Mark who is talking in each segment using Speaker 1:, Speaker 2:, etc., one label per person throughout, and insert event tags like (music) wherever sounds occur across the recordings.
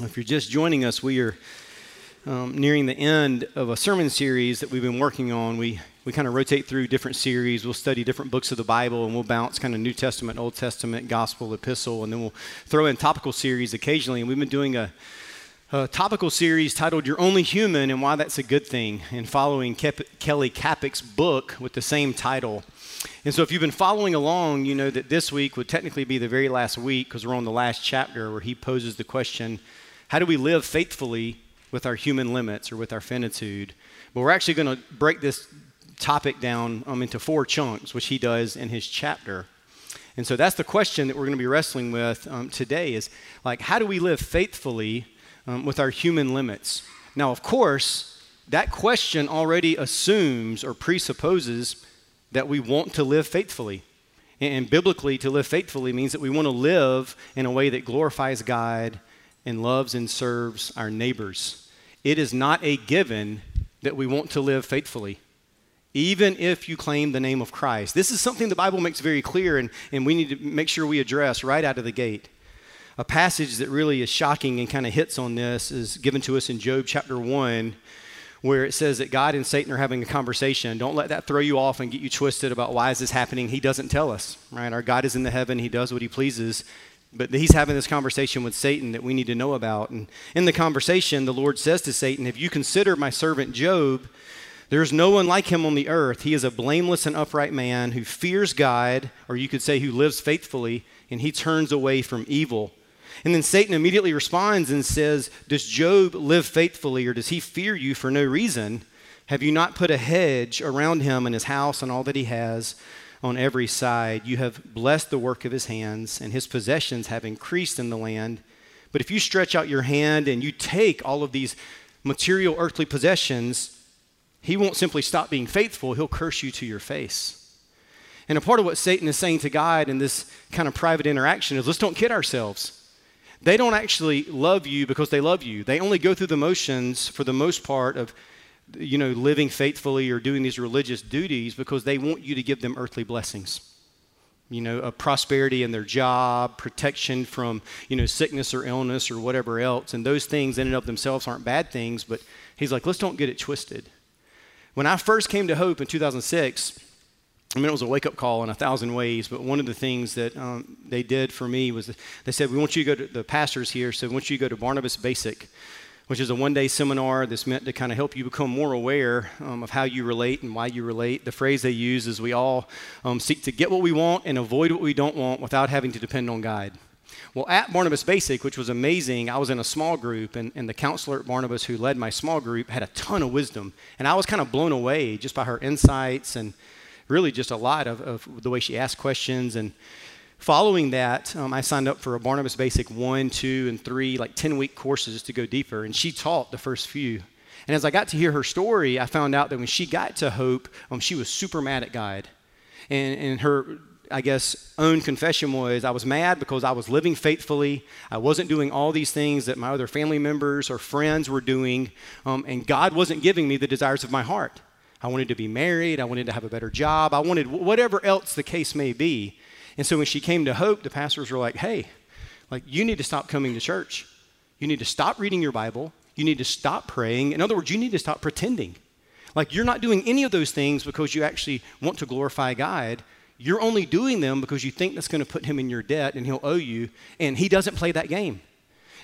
Speaker 1: If you're just joining us, we are um, nearing the end of a sermon series that we've been working on. We, we kind of rotate through different series. We'll study different books of the Bible and we'll bounce kind of New Testament, Old Testament, Gospel, Epistle, and then we'll throw in topical series occasionally. And we've been doing a, a topical series titled You're Only Human and Why That's a Good Thing, and following Ke- Kelly Kapic's book with the same title. And so, if you've been following along, you know that this week would technically be the very last week because we're on the last chapter where he poses the question how do we live faithfully with our human limits or with our finitude? But we're actually going to break this topic down um, into four chunks, which he does in his chapter. And so that's the question that we're going to be wrestling with um, today is like, how do we live faithfully um, with our human limits? Now, of course, that question already assumes or presupposes that we want to live faithfully. And biblically, to live faithfully means that we want to live in a way that glorifies God and loves and serves our neighbors. It is not a given that we want to live faithfully, even if you claim the name of Christ. This is something the Bible makes very clear, and, and we need to make sure we address right out of the gate. A passage that really is shocking and kind of hits on this is given to us in Job chapter 1, where it says that God and Satan are having a conversation. Don't let that throw you off and get you twisted about why is this happening. He doesn't tell us, right? Our God is in the heaven, He does what He pleases. But he's having this conversation with Satan that we need to know about. And in the conversation, the Lord says to Satan, If you consider my servant Job, there's no one like him on the earth. He is a blameless and upright man who fears God, or you could say who lives faithfully, and he turns away from evil. And then Satan immediately responds and says, Does Job live faithfully, or does he fear you for no reason? Have you not put a hedge around him and his house and all that he has? On every side. You have blessed the work of his hands, and his possessions have increased in the land. But if you stretch out your hand and you take all of these material earthly possessions, he won't simply stop being faithful, he'll curse you to your face. And a part of what Satan is saying to God in this kind of private interaction is let's don't kid ourselves. They don't actually love you because they love you. They only go through the motions for the most part of you know, living faithfully or doing these religious duties because they want you to give them earthly blessings. You know, a prosperity in their job, protection from, you know, sickness or illness or whatever else. And those things in and of themselves aren't bad things, but he's like, let's don't get it twisted. When I first came to Hope in 2006, I mean, it was a wake up call in a thousand ways, but one of the things that um, they did for me was they said, We want you to go to the pastors here, so we want you to go to Barnabas Basic which is a one day seminar that's meant to kind of help you become more aware um, of how you relate and why you relate. The phrase they use is we all um, seek to get what we want and avoid what we don't want without having to depend on God. Well, at Barnabas Basic, which was amazing, I was in a small group, and, and the counselor at Barnabas who led my small group had a ton of wisdom. And I was kind of blown away just by her insights and really just a lot of, of the way she asked questions. And Following that, um, I signed up for a Barnabas Basic 1, 2, and 3, like 10 week courses to go deeper, and she taught the first few. And as I got to hear her story, I found out that when she got to Hope, um, she was super mad at God. And, and her, I guess, own confession was I was mad because I was living faithfully. I wasn't doing all these things that my other family members or friends were doing, um, and God wasn't giving me the desires of my heart. I wanted to be married. I wanted to have a better job. I wanted whatever else the case may be. And so when she came to Hope, the pastors were like, hey, like you need to stop coming to church. You need to stop reading your Bible. You need to stop praying. In other words, you need to stop pretending. Like you're not doing any of those things because you actually want to glorify God. You're only doing them because you think that's going to put him in your debt and he'll owe you. And he doesn't play that game.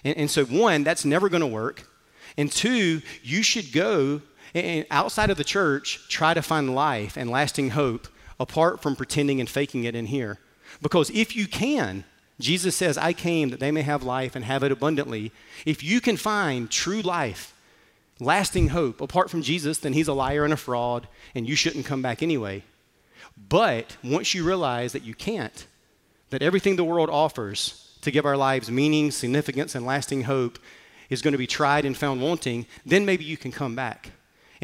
Speaker 1: And, and so, one, that's never going to work. And two, you should go and outside of the church, try to find life and lasting hope apart from pretending and faking it in here. Because if you can, Jesus says, I came that they may have life and have it abundantly. If you can find true life, lasting hope apart from Jesus, then he's a liar and a fraud, and you shouldn't come back anyway. But once you realize that you can't, that everything the world offers to give our lives meaning, significance, and lasting hope is going to be tried and found wanting, then maybe you can come back.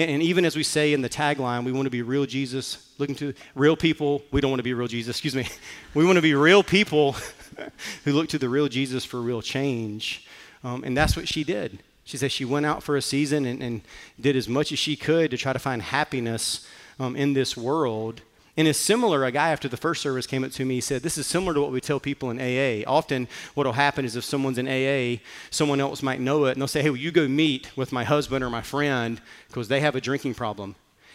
Speaker 1: And, and even as we say in the tagline, we want to be real Jesus, looking to real people. We don't want to be real Jesus, excuse me. (laughs) We want to be real people (laughs) who look to the real Jesus for real change. Um, and that's what she did. She said she went out for a season and, and did as much as she could to try to find happiness um, in this world. And it's similar, a guy after the first service came up to me, he said, This is similar to what we tell people in AA. Often, what will happen is if someone's in AA, someone else might know it, and they'll say, Hey, will you go meet with my husband or my friend because they have a drinking problem?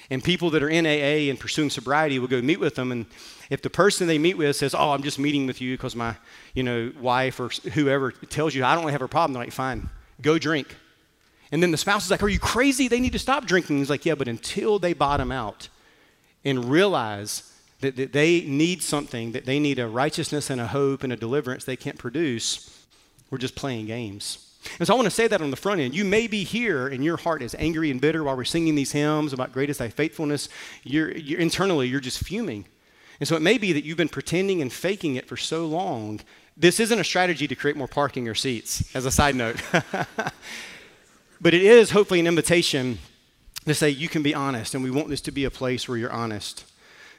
Speaker 1: And people that are in AA and pursuing sobriety will go meet with them. And if the person they meet with says, Oh, I'm just meeting with you because my you know, wife or whoever tells you, I don't have a problem, they're like, Fine, go drink. And then the spouse is like, Are you crazy? They need to stop drinking. He's like, Yeah, but until they bottom out, and realize that, that they need something, that they need a righteousness and a hope and a deliverance they can't produce, we're just playing games. And so I want to say that on the front end. You may be here and your heart is angry and bitter while we're singing these hymns about great is thy faithfulness. You're, you're, internally, you're just fuming. And so it may be that you've been pretending and faking it for so long. This isn't a strategy to create more parking or seats, as a side note. (laughs) but it is hopefully an invitation to say you can be honest, and we want this to be a place where you're honest.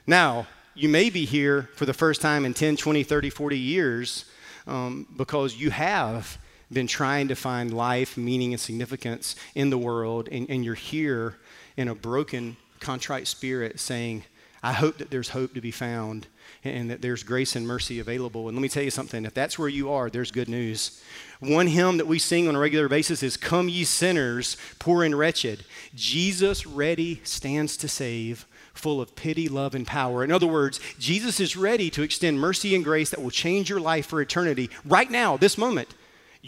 Speaker 1: Now, you may be here for the first time in 10, 20, 30, 40 years um, because you have been trying to find life, meaning, and significance in the world, and, and you're here in a broken, contrite spirit saying, I hope that there's hope to be found and that there's grace and mercy available. And let me tell you something if that's where you are, there's good news. One hymn that we sing on a regular basis is Come, ye sinners, poor and wretched. Jesus ready stands to save, full of pity, love, and power. In other words, Jesus is ready to extend mercy and grace that will change your life for eternity right now, this moment.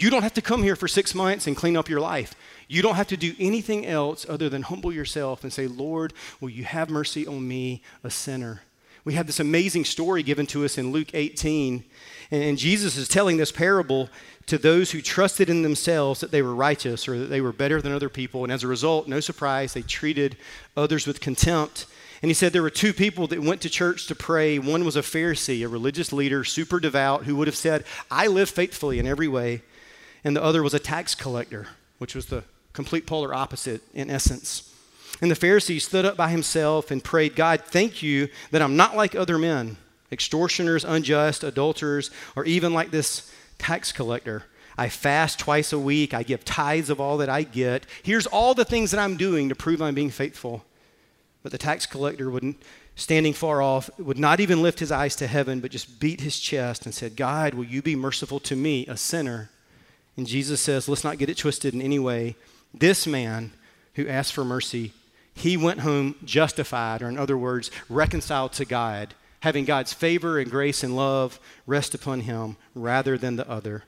Speaker 1: You don't have to come here for six months and clean up your life. You don't have to do anything else other than humble yourself and say, Lord, will you have mercy on me, a sinner? We have this amazing story given to us in Luke 18. And Jesus is telling this parable to those who trusted in themselves that they were righteous or that they were better than other people. And as a result, no surprise, they treated others with contempt. And he said there were two people that went to church to pray. One was a Pharisee, a religious leader, super devout, who would have said, I live faithfully in every way. And the other was a tax collector, which was the complete polar opposite in essence. And the Pharisee stood up by himself and prayed, God, thank you that I'm not like other men, extortioners, unjust, adulterers, or even like this tax collector. I fast twice a week. I give tithes of all that I get. Here's all the things that I'm doing to prove I'm being faithful. But the tax collector wouldn't, standing far off, would not even lift his eyes to heaven, but just beat his chest and said, God, will you be merciful to me, a sinner? And Jesus says, let's not get it twisted in any way. This man who asked for mercy, he went home justified, or in other words, reconciled to God, having God's favor and grace and love rest upon him rather than the other.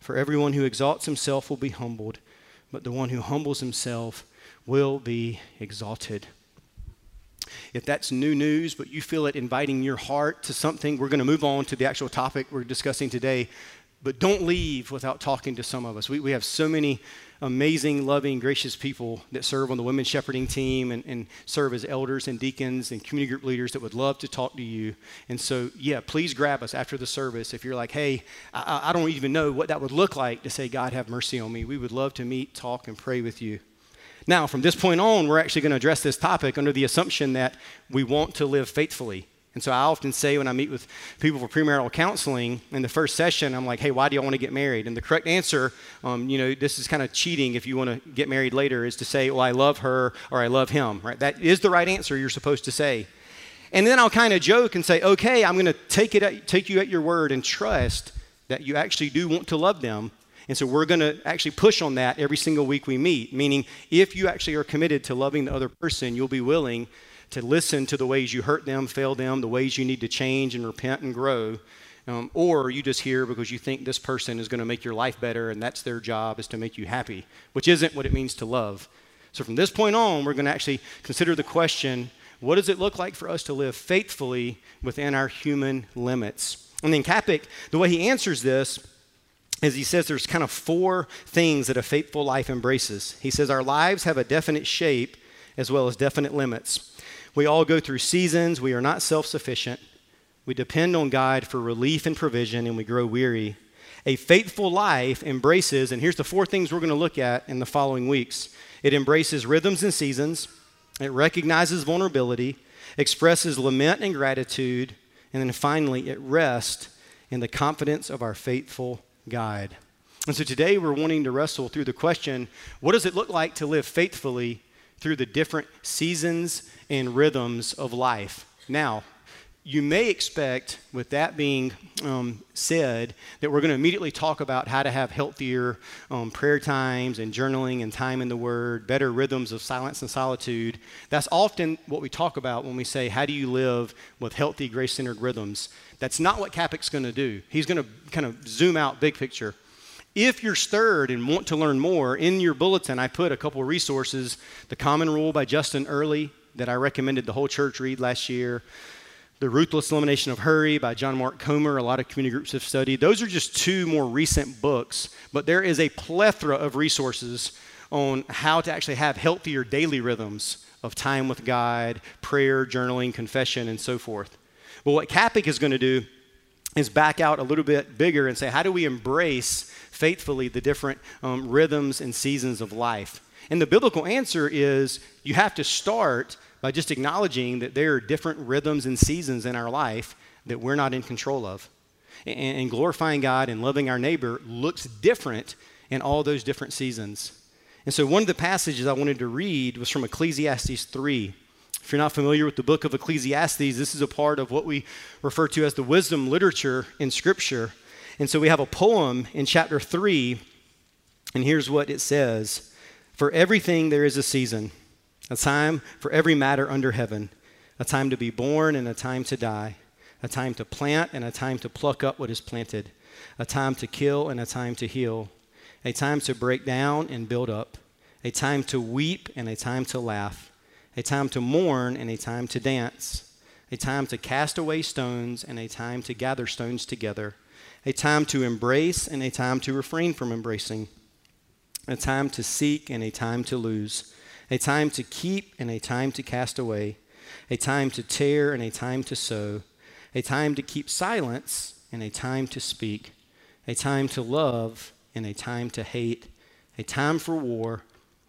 Speaker 1: For everyone who exalts himself will be humbled, but the one who humbles himself will be exalted. If that's new news, but you feel it inviting your heart to something, we're going to move on to the actual topic we're discussing today. But don't leave without talking to some of us. We, we have so many amazing, loving, gracious people that serve on the women's shepherding team and, and serve as elders and deacons and community group leaders that would love to talk to you. And so, yeah, please grab us after the service. If you're like, hey, I, I don't even know what that would look like to say, God, have mercy on me, we would love to meet, talk, and pray with you. Now, from this point on, we're actually going to address this topic under the assumption that we want to live faithfully. And so I often say when I meet with people for premarital counseling in the first session, I'm like, hey, why do you want to get married? And the correct answer, um, you know, this is kind of cheating if you want to get married later, is to say, well, I love her or I love him, right? That is the right answer you're supposed to say. And then I'll kind of joke and say, okay, I'm going to take, it at, take you at your word and trust that you actually do want to love them. And so we're going to actually push on that every single week we meet, meaning if you actually are committed to loving the other person, you'll be willing to listen to the ways you hurt them, fail them, the ways you need to change and repent and grow. Um, or you just hear because you think this person is going to make your life better and that's their job is to make you happy, which isn't what it means to love. So from this point on, we're going to actually consider the question what does it look like for us to live faithfully within our human limits? And then Kapic, the way he answers this is he says there's kind of four things that a faithful life embraces. He says our lives have a definite shape as well as definite limits. We all go through seasons. We are not self sufficient. We depend on God for relief and provision, and we grow weary. A faithful life embraces, and here's the four things we're going to look at in the following weeks it embraces rhythms and seasons, it recognizes vulnerability, expresses lament and gratitude, and then finally, it rests in the confidence of our faithful guide. And so today we're wanting to wrestle through the question what does it look like to live faithfully through the different seasons and rhythms of life. Now, you may expect, with that being um, said, that we're going to immediately talk about how to have healthier um, prayer times and journaling and time in the Word, better rhythms of silence and solitude. That's often what we talk about when we say, How do you live with healthy, grace centered rhythms? That's not what Kapic's going to do. He's going to kind of zoom out big picture. If you're stirred and want to learn more, in your bulletin, I put a couple resources The Common Rule by Justin Earley, that I recommended the whole church read last year. The Ruthless Elimination of Hurry by John Mark Comer, a lot of community groups have studied. Those are just two more recent books, but there is a plethora of resources on how to actually have healthier daily rhythms of time with God, prayer, journaling, confession, and so forth. But what Kapic is going to do is back out a little bit bigger and say, how do we embrace faithfully the different um, rhythms and seasons of life? And the biblical answer is you have to start by just acknowledging that there are different rhythms and seasons in our life that we're not in control of. And, glorifying God and loving our neighbor looks different in all those different seasons. And so, one of the passages I wanted to read was from Ecclesiastes 3. If you're not familiar with the book of Ecclesiastes, this is a part of what we refer to as the wisdom literature in Scripture. And so, we have a poem in chapter 3, and here's what it says For everything there is a season a time for every matter under heaven, a time to be born and a time to die, a time to plant and a time to pluck up what is planted, a time to kill and a time to heal, a time to break down and build up, a time to weep and a time to laugh, a time to mourn and a time to dance, a time to cast away stones and a time to gather stones together, a time to embrace and a time to refrain from embracing, a time to seek and a time to lose a time to keep and a time to cast away, a time to tear and a time to sow, a time to keep silence and a time to speak, a time to love and a time to hate, a time for war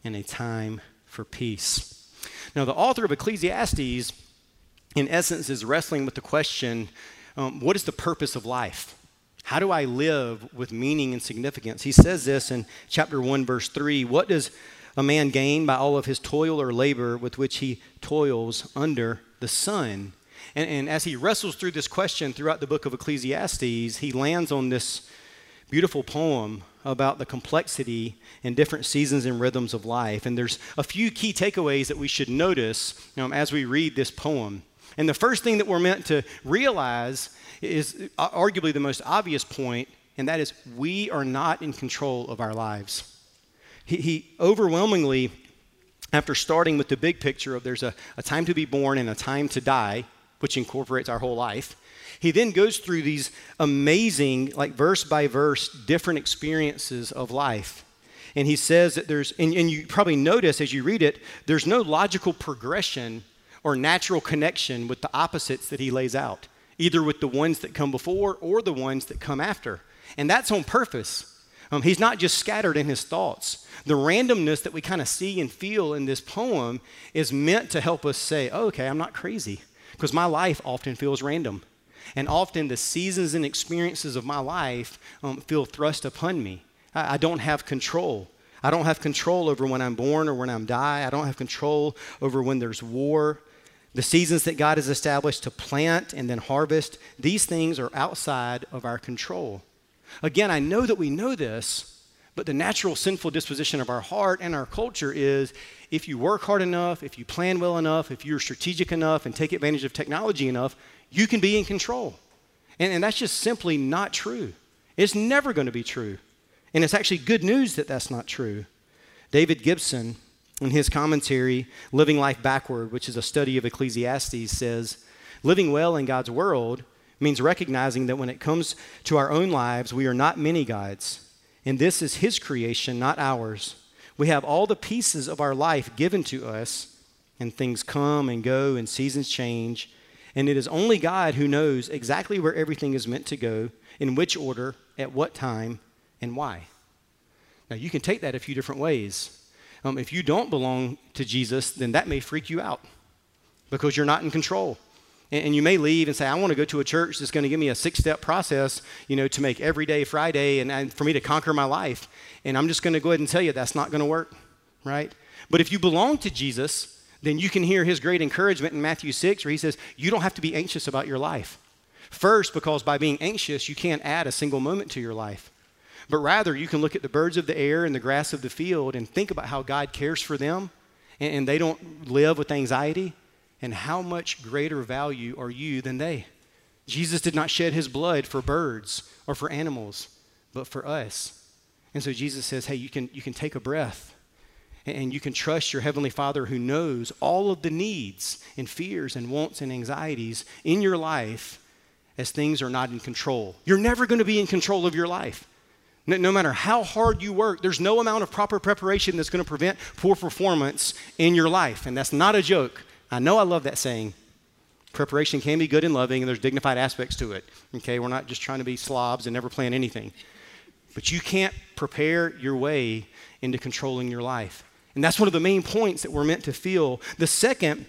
Speaker 1: and a time for peace. Now, the author of Ecclesiastes, in essence, is wrestling with the question um, what is the purpose of life? How do I live with meaning and significance? He says this in chapter 1, verse 3. What does a man gain by all of his toil or labor with which he toils under the sun? And, and, as he wrestles through this question throughout the book of Ecclesiastes, he lands on this beautiful poem about the complexity and different seasons and rhythms of life. And there's a few key takeaways that we should notice um, as we read this poem. And the first thing that we're meant to realize is uh, arguably the most obvious point, and that is we are not in control of our lives. He, he overwhelmingly, after starting with the big picture of there's a, a time to be born and a time to die, which incorporates our whole life, he then goes through these amazing, like verse by verse, different experiences of life. And he says that there's, and, and, you probably notice as you read it, there's no logical progression or natural connection with the opposites that he lays out, either with the ones that come before or the ones that come after. And that's on purpose. Um, he's not just scattered in his thoughts. The randomness that we kind of see and feel in this poem is meant to help us say, oh, okay, I'm not crazy. Because my life often feels random. And often the seasons and experiences of my life um, feel thrust upon me. I, I don't have control. I don't have control over when I'm born or when I'm die. I don't have control over when there's war. The seasons that God has established to plant and then harvest, these things are outside of our control. Again, I know that we know this, but the natural sinful disposition of our heart and our culture is if you work hard enough, if you plan well enough, if you're strategic enough and take advantage of technology enough, you can be in control. And, and that's just simply not true. It's never going to be true. And it's actually good news that that's not true. David Gibson, in his commentary, Living Life Backward, which is a study of Ecclesiastes, says, Living well in God's world means recognizing that when it comes to our own lives, we are not many gods, and this is His creation, not ours. We have all the pieces of our life given to us, and things come and go, and seasons change, and it is only God who knows exactly where everything is meant to go, in which order, at what time, and why. Now, you can take that a few different ways. Um, if you don't belong to Jesus, then that may freak you out because you're not in control. And, you may leave and say, I want to go to a church that's going to give me a six step process, you know, to make every day Friday and, and for me to conquer my life. And I'm just going to go ahead and tell you that's not going to work, right? But if you belong to Jesus, then you can hear his great encouragement in Matthew 6, where he says, You don't have to be anxious about your life. First, because by being anxious, you can't add a single moment to your life. But rather, you can look at the birds of the air and the grass of the field and think about how God cares for them and, they don't live with anxiety. And how much greater value are you than they? Jesus did not shed his blood for birds or for animals, but for us. And so Jesus says, hey, you can, you can take a breath and you can trust your Heavenly Father who knows all of the needs and fears and wants and anxieties in your life as things are not in control. You're never going to be in control of your life. No, no, matter how hard you work, there's no amount of proper preparation that's going to prevent poor performance in your life. And that's not a joke. I know I love that saying. Preparation can be good and loving, and there's dignified aspects to it. Okay, we're not just trying to be slobs and never plan anything. But you can't prepare your way into controlling your life. And that's one of the main points that we're meant to feel. The second,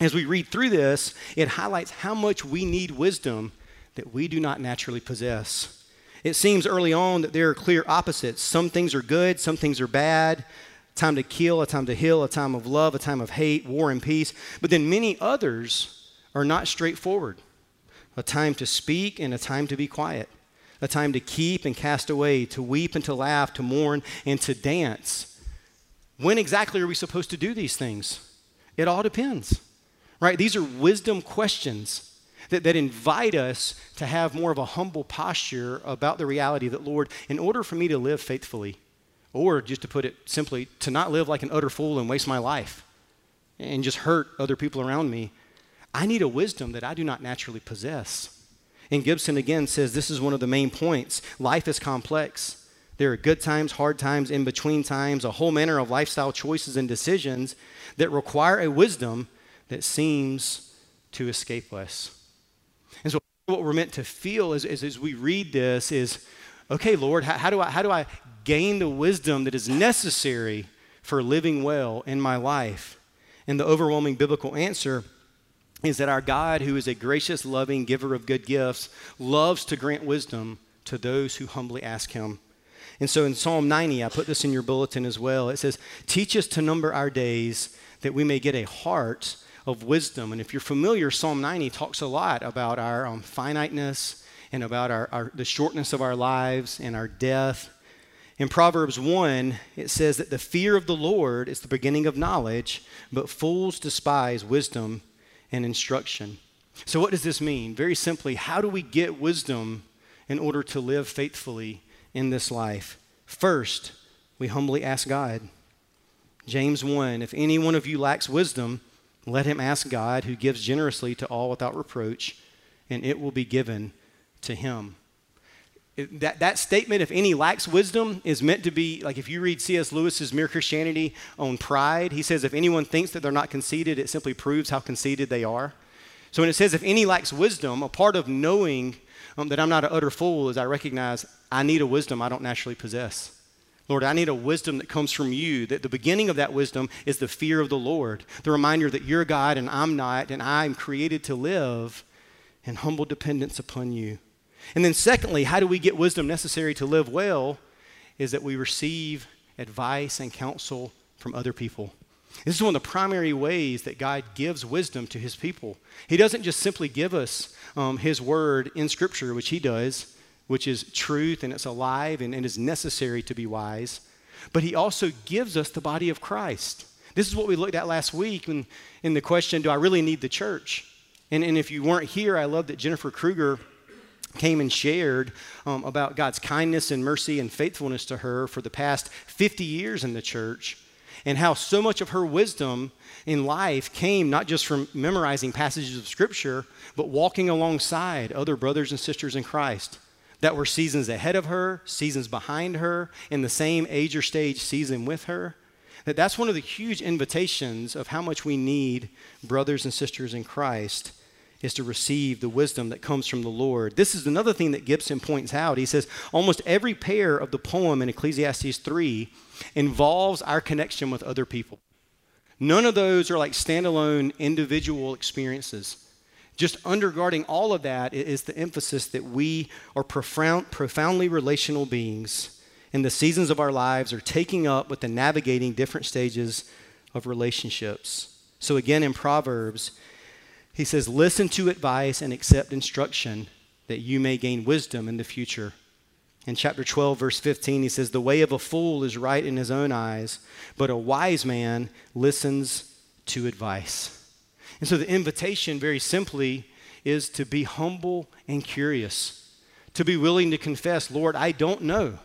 Speaker 1: as we read through this, it highlights how much we need wisdom that we do not naturally possess. It seems early on that there are clear opposites. Some things are good, some things are bad. Time to kill, a time to heal, a time of love, a time of hate, war and peace. But then many others are not straightforward. A time to speak and a time to be quiet. A time to keep and cast away, to weep and to laugh, to mourn and to dance when exactly are we supposed to do these things? It all depends, right? These are wisdom questions that, that invite us to have more of a humble posture about the reality that, Lord, in order for me to live faithfully, or just to put it simply, to not live like an utter fool and waste my life and just hurt other people around me, I need a wisdom that I do not naturally possess. And Gibson again says this is one of the main points. Life is complex. There are good times, hard times, in between times, a whole manner of lifestyle choices and decisions that require a wisdom that seems to escape us. And so, what we're meant to feel is, is as we read this is okay, Lord, how, how, do I, how do I gain the wisdom that is necessary for living well in my life? And the overwhelming biblical answer is that our God, who is a gracious, loving giver of good gifts, loves to grant wisdom to those who humbly ask Him. And so in Psalm 90, I put this in your bulletin as well. It says, Teach us to number our days that we may get a heart of wisdom. And if you're familiar, Psalm 90 talks a lot about our um, finiteness and about our, our, the shortness of our lives and our death. In Proverbs 1, it says that the fear of the Lord is the beginning of knowledge, but fools despise wisdom and instruction. So, what does this mean? Very simply, how do we get wisdom in order to live faithfully in this life. First, we humbly ask God. James 1 If any one of you lacks wisdom, let him ask God, who gives generously to all without reproach, and it will be given to him. That, that statement, if any lacks wisdom, is meant to be like if you read C.S. Lewis's Mere Christianity on pride, he says, if anyone thinks that they're not conceited, it simply proves how conceited they are. So when it says, if any lacks wisdom, a part of knowing um, that I'm not an utter fool is I recognize I need a wisdom I don't naturally possess. Lord, I need a wisdom that comes from you, that the beginning of that wisdom is the fear of the Lord, the reminder that you're God and I'm not, and I'm created to live in humble dependence upon you. And then, secondly, how do we get wisdom necessary to live well? Is that we receive advice and counsel from other people. This is one of the primary ways that God gives wisdom to his people. He doesn't just simply give us um, his word in Scripture, which he does, which is truth and it's alive and, and is necessary to be wise, but he also gives us the body of Christ. This is what we looked at last week in, in the question Do I really need the church? And, and if you weren't here, I love that Jennifer Kruger came and shared um, about God's kindness and mercy and faithfulness to her for the past 50 years in the church and how so much of her wisdom in life came not just from memorizing passages of Scripture, but walking alongside other brothers and sisters in Christ that were seasons ahead of her, seasons behind her, in the same age or stage season with her. That that's one of the huge invitations of how much we need brothers and sisters in Christ is to receive the wisdom that comes from the Lord. This is another thing that Gibson points out. He says almost every pair of the poem in Ecclesiastes 3 involves our connection with other people. None of those are like standalone individual experiences. Just undergirding all of that is the emphasis that we are profound, profoundly relational beings, and the seasons of our lives are taking up with the navigating different stages of relationships. So again in Proverbs, he says, Listen to advice and accept instruction that you may gain wisdom in the future. In chapter 12, verse 15, he says, The way of a fool is right in his own eyes, but a wise man listens to advice. And so the invitation, very simply, is to be humble and curious, to be willing to confess, Lord, I don't know.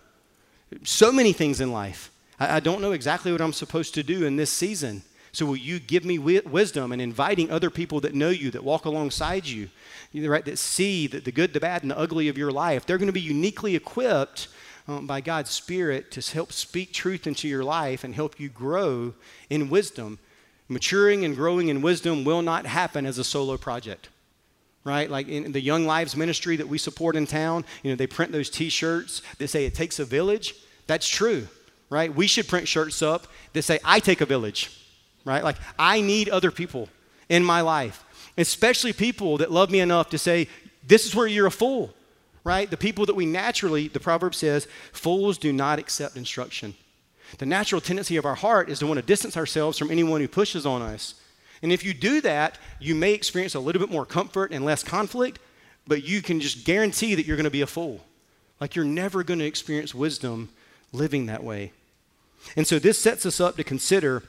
Speaker 1: So many things in life. I, don't know exactly what I'm supposed to do in this season. So will you give me wisdom and inviting other people that know you, that walk alongside you, right, that see the, the good, the bad, and the ugly of your life? They're going to be uniquely equipped um, by God's Spirit to help speak truth into your life and help you grow in wisdom. Maturing and growing in wisdom will not happen as a solo project right? Like in the Young Lives ministry that we support in town, you know, they print those t shirts that say it takes a village. That's true, right? We should print shirts up that say, I take a village right? Like, I need other people in my life, especially people that love me enough to say, This is where you're a fool, right? The people that we naturally, the proverb says, fools do not accept instruction. The natural tendency of our heart is to want to distance ourselves from anyone who pushes on us. And if you do that, you may experience a little bit more comfort and less conflict, but you can just guarantee that you're going to be a fool. Like you're never going to experience wisdom living that way. And so this sets us up to consider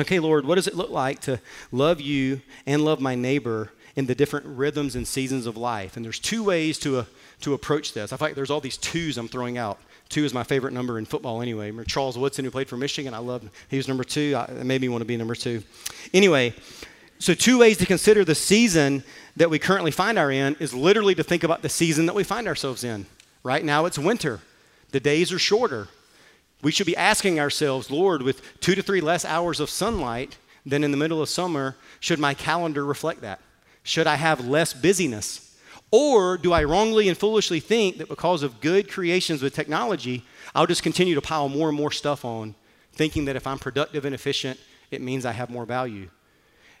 Speaker 1: okay, Lord, what does it look like to love you and love my neighbor in the different rhythms and seasons of life? And there's two ways to, uh, to approach this. I feel like there's all these twos I'm throwing out. Two is my favorite number in football anyway. Remember Charles Woodson, who played for Michigan? I love He was number two. I, it made me want to be number two. Anyway, so two ways to consider the season that we currently find our in is literally to think about the season that we find ourselves in. Right now it's winter. The days are shorter. We should be asking ourselves, Lord, with two to three less hours of sunlight than in the middle of summer, should my calendar reflect that? Should I have less busyness? Or do I wrongly and foolishly think that because of good creations with technology, I'll just continue to pile more and more stuff on, thinking that if I'm productive and efficient, it means I have more value?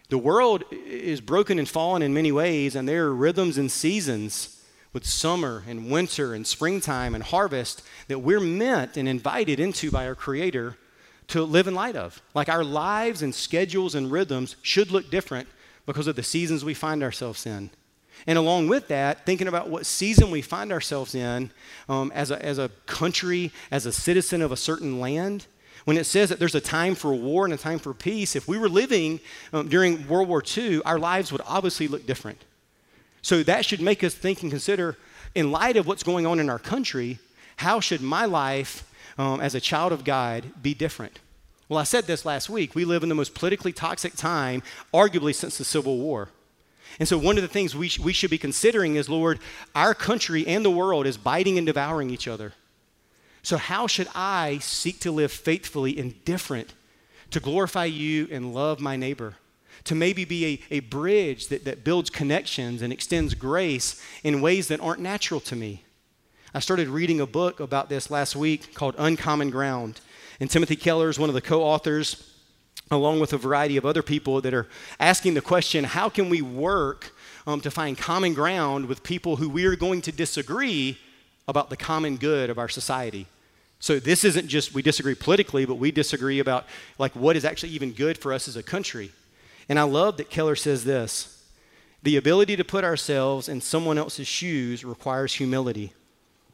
Speaker 1: The world is broken and fallen in many ways, and there are rhythms and seasons with summer and winter and springtime and harvest that we're meant and invited into by our Creator to live in light of. Like our lives and schedules and rhythms should look different because of the seasons we find ourselves in. And along with that, thinking about what season we find ourselves in um, as, a, as a country, as a citizen of a certain land, when it says that there's a time for war and a time for peace, if we were living um, during World War II, our lives would obviously look different. So that should make us think and consider, in light of what's going on in our country, how should my life um, as a child of God be different? Well, I said this last week. We live in the most politically toxic time, arguably since the Civil War. And so, one of the things we, sh- we should be considering is Lord, our country and the world is biting and devouring each other. So, how should I seek to live faithfully and different to glorify you and love my neighbor? To maybe be a, a bridge that, that builds connections and extends grace in ways that aren't natural to me. I started reading a book about this last week called Uncommon Ground. And Timothy Keller is one of the co authors, along with a variety of other people that are asking the question how can we work um, to find common ground with people who we are going to disagree about the common good of our society? So this isn't just we disagree politically, but we disagree about like what is actually even good for us as a country. And I love that Keller says this the ability to put ourselves in someone else's shoes requires humility.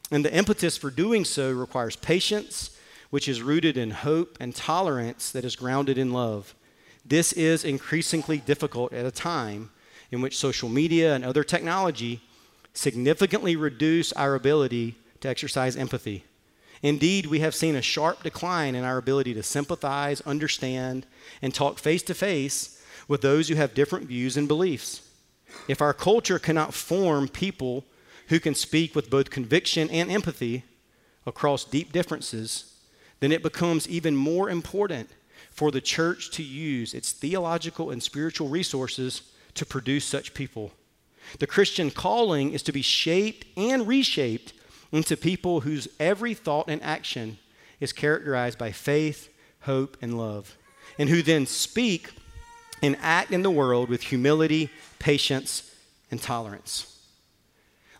Speaker 1: And the impetus for doing so requires patience, which is rooted in hope, and tolerance that is grounded in love. This is increasingly difficult at a time in which social media and other technology significantly reduce our ability to exercise empathy. Indeed, we have seen a sharp decline in our ability to sympathize, understand, and talk face to face with those who have different views and beliefs. If our culture cannot form people who can speak with both conviction and empathy across deep differences, then it becomes even more important for the church to use its theological and spiritual resources to produce such people. The Christian calling is to be shaped and reshaped into people whose every thought and action is characterized by faith, hope, and love, and who then speak and act in the world with humility, patience, and tolerance.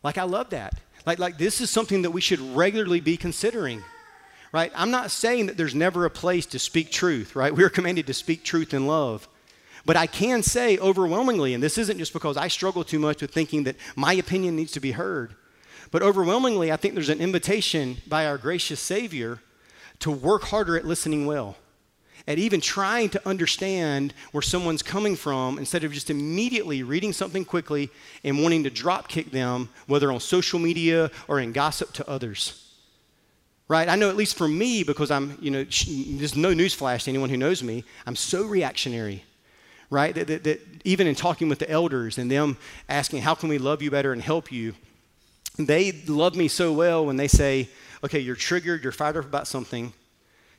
Speaker 1: Like, I love that. Like, like this is something that we should regularly be considering, right? I'm not saying that there's never a place to speak truth, right? We're commanded to speak truth in love. But I can say overwhelmingly, and this isn't just because I struggle too much with thinking that my opinion needs to be heard, but overwhelmingly, I think there's an invitation by our gracious Savior to work harder at listening well, at even trying to understand where someone's coming from instead of just immediately reading something quickly and wanting to drop kick them, whether on social media or in gossip to others. Right? I know, at least for me, because I'm, you know, there's no newsflash to anyone who knows me, I'm so reactionary right? That, that, that, even in talking with the elders and them asking, How can we love you better and help you? They love me so well when they say, Okay, you're triggered, you're fired up about something.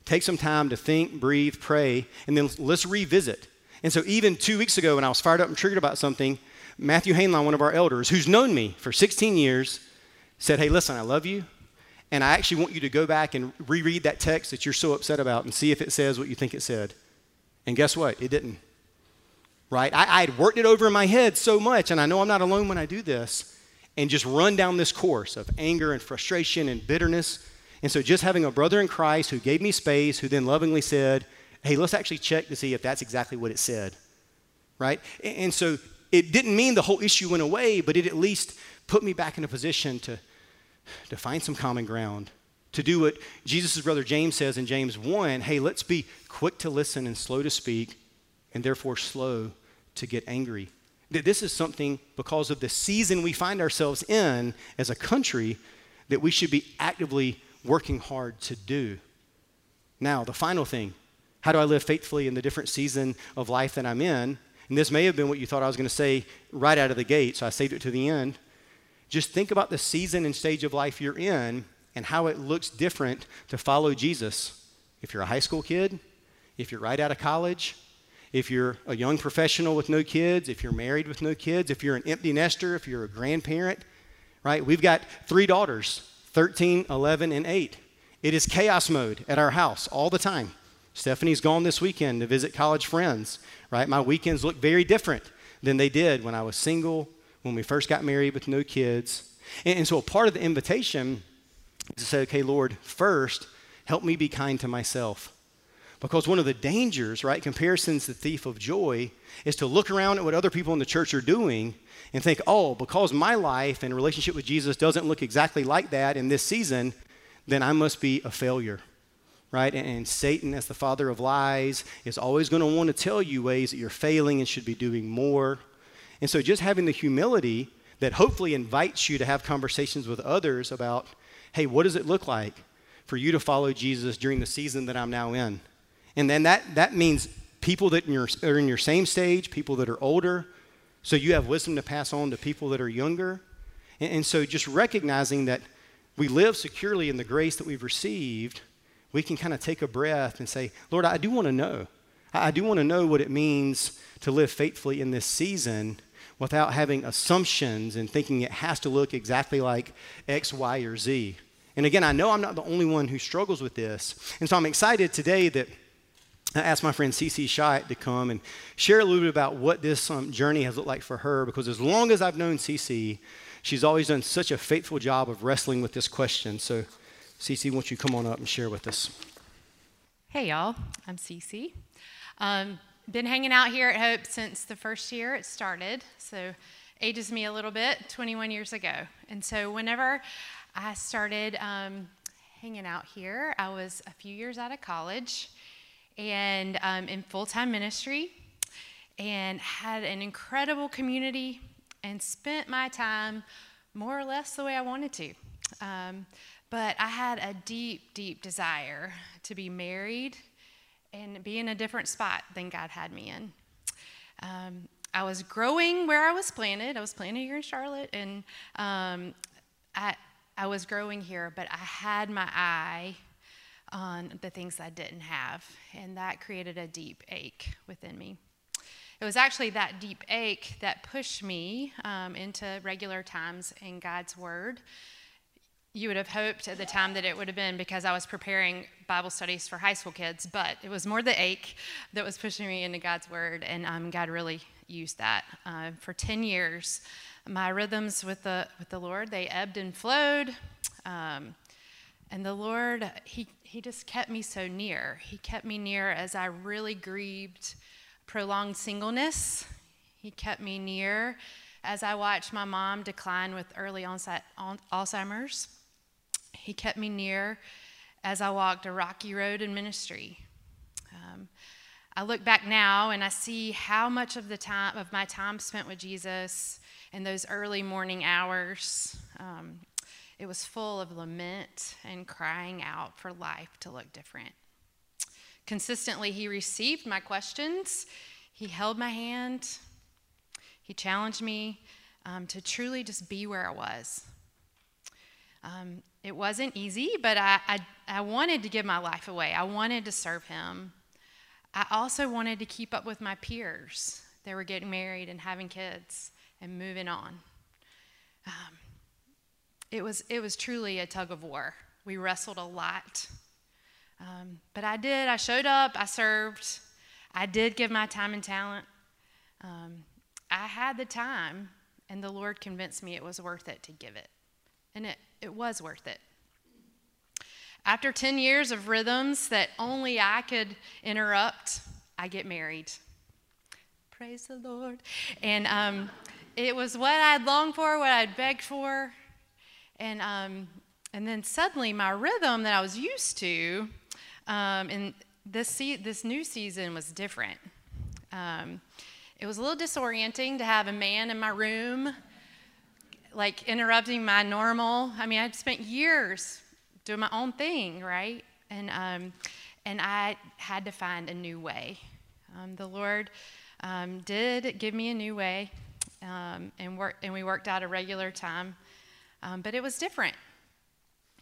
Speaker 1: Take some time to think, breathe, pray, and then let's revisit. And so, even two weeks ago, when I was fired up and triggered about something, Matthew Hainline, one of our elders, who's known me for 16 years, said, Hey, listen, I love you. And I actually want you to go back and reread that text that you're so upset about and see if it says what you think it said. And guess what? It didn't. Right? I, I had worked it over in my head so much, and I know I'm not alone when I do this, and just run down this course of anger and frustration and bitterness and so just having a brother in Christ who gave me space, who then lovingly said, hey, let's actually check to see if that's exactly what it said, right? And so it didn't mean the whole issue went away, but it at least put me back in a position to, to find some common ground, to do what Jesus' brother James says in James 1 hey, let's be quick to listen and slow to speak, and therefore slow to get angry. That this is something because of the season we find ourselves in as a country that we should be actively working hard to do. Now, the final thing how do I live faithfully in the different season of life that I'm in? And this may have been what you thought I was going to say right out of the gate, so I saved it to the end. Just think about the season and stage of life you're in and how it looks different to follow Jesus. If you're a high school kid, if you're right out of college, if you're a young professional with no kids, if you're married with no kids, if you're an empty nester, if you're a grandparent, right? We've got three daughters. 13, 11, and 8. It is chaos mode at our house all the time. Stephanie's gone this weekend to visit college friends, right? My weekends look very different than they did when I was single, when we first got married with no kids. And, and so a part of the invitation is to say, okay, Lord, first, help me be kind to myself. Because one of the dangers, right, comparison's the thief of joy, is to look around at what other people in the church are doing and think, oh, because my life and relationship with Jesus doesn't look exactly like that in this season, then I must be a failure, right? And, and Satan, as the father of lies, is always going to want to tell you ways that you're failing and should be doing more. And so just having the humility that hopefully invites you to have conversations with others about, hey, what does it look like for you to follow Jesus during the season that I'm now in? And then that, that means people that in your, are in your same stage, people that are older. So you have wisdom to pass on to people that are younger. And, and so just recognizing that we live securely in the grace that we've received, we can kind of take a breath and say, Lord, I do want to know. I do want to know what it means to live faithfully in this season without having assumptions and thinking it has to look exactly like X, Y, or Z. And again, I know I'm not the only one who struggles with this. And so I'm excited today that I asked my friend CC Schott to come and share a little bit about what this um, journey has looked like for her because as long as I've known CC, she's always done such a faithful job of wrestling with this question. So, CC, won't you come on up and share with us?
Speaker 2: Hey, y'all. I'm CC. Um, been hanging out here at Hope since the first year it started, so ages me a little bit, 21 years ago. And so, whenever I started um, hanging out here, I was a few years out of college and um, in full time ministry and had an incredible community and spent my time more or less the way I wanted to. Um, but I had a deep, deep desire to be married and be in a different spot than God had me in. Um, I was growing where I was planted. I was planted here in Charlotte, and um, I, I was growing here, but I had my eye on the things I didn't have, and that created a deep ache within me. It was actually that deep ache that pushed me um, into regular times in God's Word. You would have hoped at the time that it would have been because I was preparing Bible studies for high school kids, but it was more the ache that was pushing me into God's Word, and um, God really used that. Uh, for 10 years, my rhythms with the, with the Lord, they ebbed and flowed. Um, and the Lord, he, he just kept me so near. He kept me near as I really grieved prolonged singleness. He kept me near as I watched my mom decline with early onset Alzheimer's. He kept me near as I walked a rocky road in ministry. Um, I look back now and I see how much of the time of my time spent with Jesus in those early morning hours. Um, it was full of lament and crying out for life to look different. Consistently, he received my questions. He held my hand. He challenged me um, to truly just be where I was. Um, it wasn't easy, but I, I, I wanted to give my life away. I wanted to serve him. I also wanted to keep up with my peers. They were getting married and having kids and moving on. Um, it, was, it was truly a tug of war. We wrestled a lot. Um, but I did. I showed up. I served. I did give my time and talent. Um, I had the time, and the Lord convinced me it was worth it to give it. And it, it was worth it. After 10 years of rhythms that only I could interrupt, I get married. Praise the Lord. And um, it was what I'd longed for, what I'd begged for. And, um, and then suddenly my rhythm that I was used to um, in this, se- this new season was different. Um, it was a little disorienting to have a man in my room, like interrupting my normal. I mean, I'd spent years doing my own thing, right? And, um, and I had to find a new way. Um, the Lord um, did give me a new way, um, and, work, and we worked out a regular time, um, but it was different.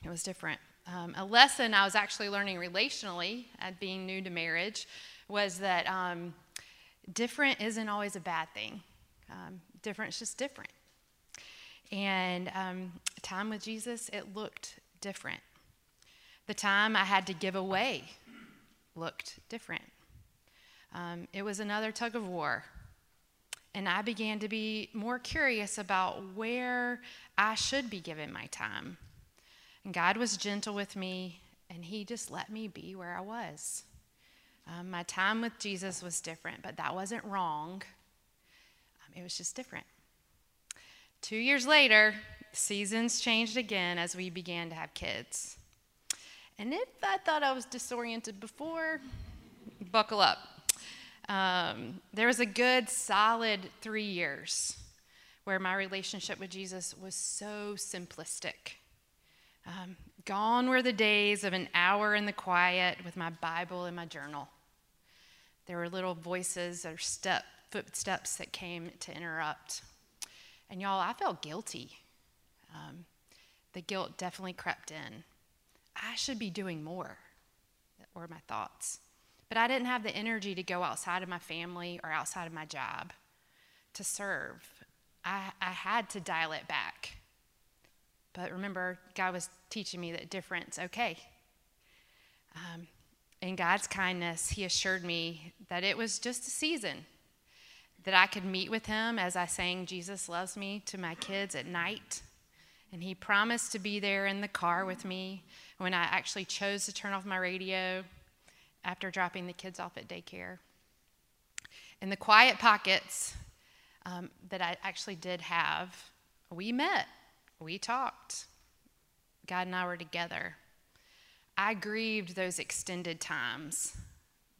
Speaker 2: It was different. Um, a lesson I was actually learning relationally at being new to marriage was that um, different isn't always a bad thing. Um, different is just different. And um, time with Jesus, it looked different. The time I had to give away looked different. Um, it was another tug of war. And I began to be more curious about where I should be giving my time and God was gentle with me, and He just let me be where I was. Um, my time with Jesus was different, but that wasn't wrong. Um, it was just different. Two years later, seasons changed again as we began to have kids. And if I thought I was disoriented before, buckle up. Um, there was a good, solid three years where my relationship with Jesus was so simplistic. Um, gone were the days of an hour in the quiet with my Bible and my journal. There were little voices or step, footsteps that came to interrupt. And y'all, I felt guilty. Um, the guilt definitely crept in. I should be doing more, were my thoughts. But I didn't have the energy to go outside of my family or outside of my job to serve. I, I had to dial it back. But remember, God was teaching me that difference, okay. Um, in God's kindness, He assured me that it was just a season, that I could meet with Him as I sang Jesus Loves Me to my kids at night. And He promised to be there in the car with me when I actually chose to turn off my radio after dropping the kids off at daycare. In the quiet pockets um, that I actually did have, we met we talked. God and I were together. I grieved those extended times,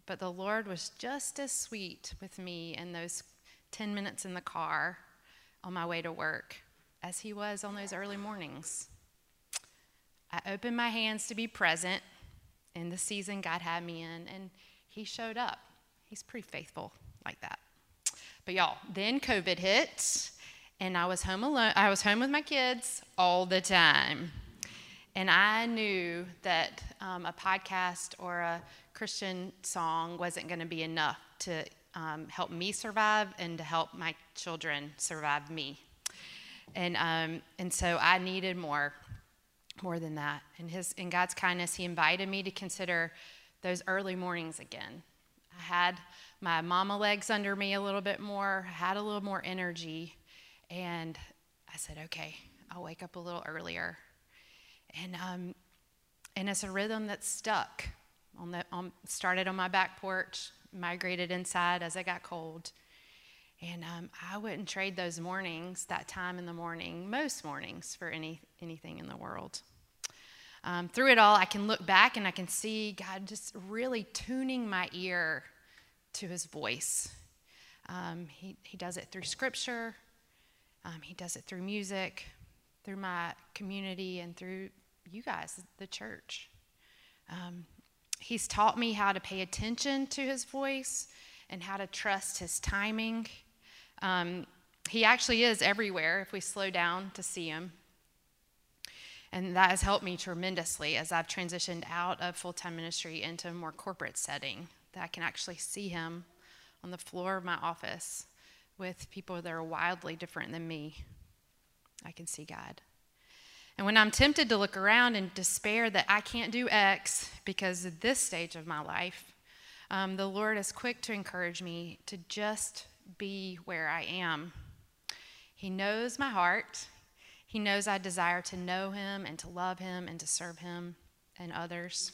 Speaker 2: but the Lord was just as sweet with me in those 10 minutes in the car on my way to work as He was on those early mornings. I opened my hands to be present in the season God had me in, and He showed up. He's pretty faithful like that. But y'all, then COVID hit, and I was home alone. I was home with my kids all the time. And I knew that um, a podcast or a Christian song wasn't going to be enough to um, help me survive and to help my children survive me. And, um, and so I needed more, more than that. And his, in God's kindness, He invited me to consider those early mornings again. I had my mama legs under me a little bit more, had a little more energy. And I said, okay, I'll wake up a little earlier. And, um, and it's a rhythm that stuck. On the, on, started on my back porch migrated inside as I got cold. And um, I wouldn't trade those mornings, that time in the morning, most mornings, for any, anything in the world. Um, through it all, I can look back and I can see God just really tuning my ear to his voice. Um, he, he does it through scripture, um, he does it through music, through my community, and through you guys, the church. Um, he's taught me how to pay attention to his voice and how to trust his timing. Um, he actually is everywhere if we slow down to see him. And that has helped me tremendously as I've transitioned out of full time ministry into a more corporate setting, that I can actually see him on the floor of my office with people that are wildly different than me. I can see God. And when I'm tempted to look around and despair that I can't do X because of this stage of my life, um, the Lord is quick to encourage me to just be where I am. He knows my heart. He knows I desire to know Him and to love Him and to serve Him and others.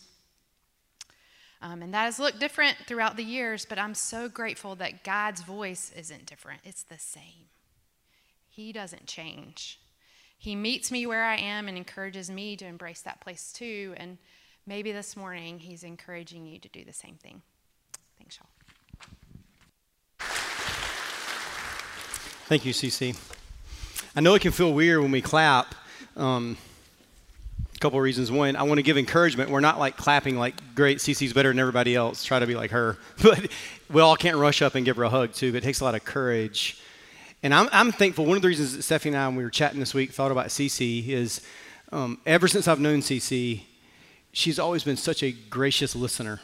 Speaker 2: Um, and that has looked different throughout the years, but I'm so grateful that God's voice isn't different. It's the same. He doesn't change. He meets me where I am and encourages me to embrace that place too. And maybe this morning He's encouraging you to do the same thing. Thanks, y'all.
Speaker 1: Thank you, CC. I know it can feel weird when we clap. Um, a couple of reasons. One, I want to give encouragement. We're not like clapping like, great, CC's better than everybody else. Try to be like her. (laughs) But we all can't rush up and give her a hug, too. But it takes a lot of courage. And I'm, I'm thankful. One of the reasons that Stephanie and I, when we were chatting this week, thought about CC is um, ever since I've known CC, she's always been such a gracious listener.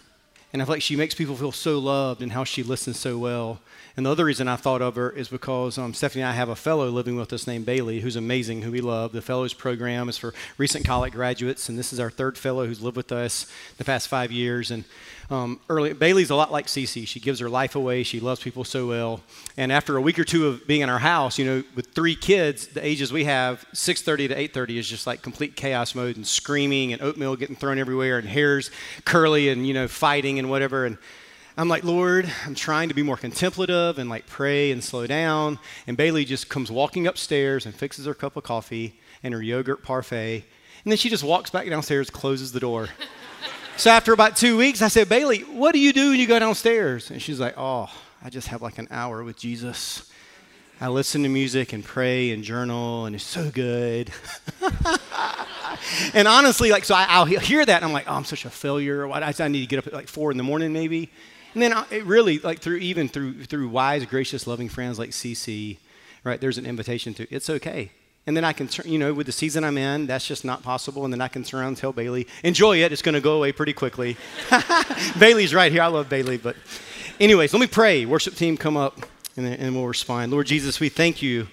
Speaker 1: And I feel like she makes people feel so loved and how she listens so well. And the other reason I thought of her is because um, Stephanie and I have a fellow living with us named Bailey, who's amazing, who we love. The fellows program is for recent college graduates, and this is our third fellow who's lived with us the past five years. And um, early, Bailey's a lot like Cece. She gives her life away. She loves people so well. And after a week or two of being in our house, you know, with three kids, the ages we have, 6:30 to 8:30 is just like complete chaos mode and screaming and oatmeal getting thrown everywhere and hair's curly and you know fighting and whatever. And I'm like, Lord, I'm trying to be more contemplative and like pray and slow down. And Bailey just comes walking upstairs and fixes her cup of coffee and her yogurt parfait. And then she just walks back downstairs, closes the door. So after about two weeks, I said, Bailey, what do you do when you go downstairs? And she's like, oh, I just have like an hour with Jesus. I listen to music and pray and journal, and it's so good. (laughs) and honestly, like, so I, will hear that, and I'm like, oh, I'm such a failure. I, I need to get up at like four in the morning, maybe. And then I, it really, like, through even through through wise, gracious, loving friends like CC, right? There's an invitation to it's okay. And then I can, you know, with the season I'm in, that's just not possible. And then I can turn around and tell Bailey, enjoy it. It's going to go away pretty quickly. (laughs) Bailey's right here. I love Bailey. But, anyways, let me pray. Worship team, come up and, and we'll respond. Lord Jesus, we thank you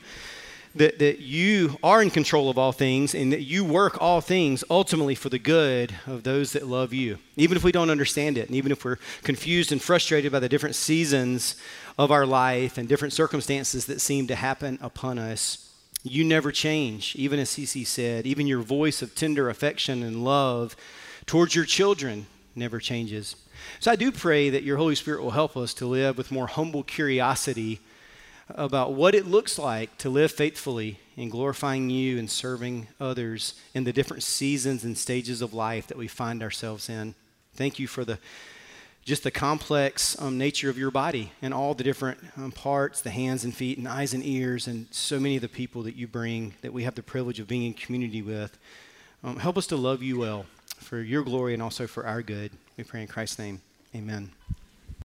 Speaker 1: that, that you are in control of all things and that you work all things ultimately for the good of those that love you. Even if we don't understand it, and even if we're confused and frustrated by the different seasons of our life and different circumstances that seem to happen upon us. You never change, even as Cece said. Even your voice of tender affection and love towards your children never changes. So I do pray that your Holy Spirit will help us to live with more humble curiosity about what it looks like to live faithfully in glorifying you and serving others in the different seasons and stages of life that we find ourselves in. Thank you for the just the complex um, nature of your body and all the different um, parts the hands and feet and eyes and ears and so many of the people that you bring that we have the privilege of being in community with. Um, help us to love you well for your glory and also for our good. We pray in christ's name. Amen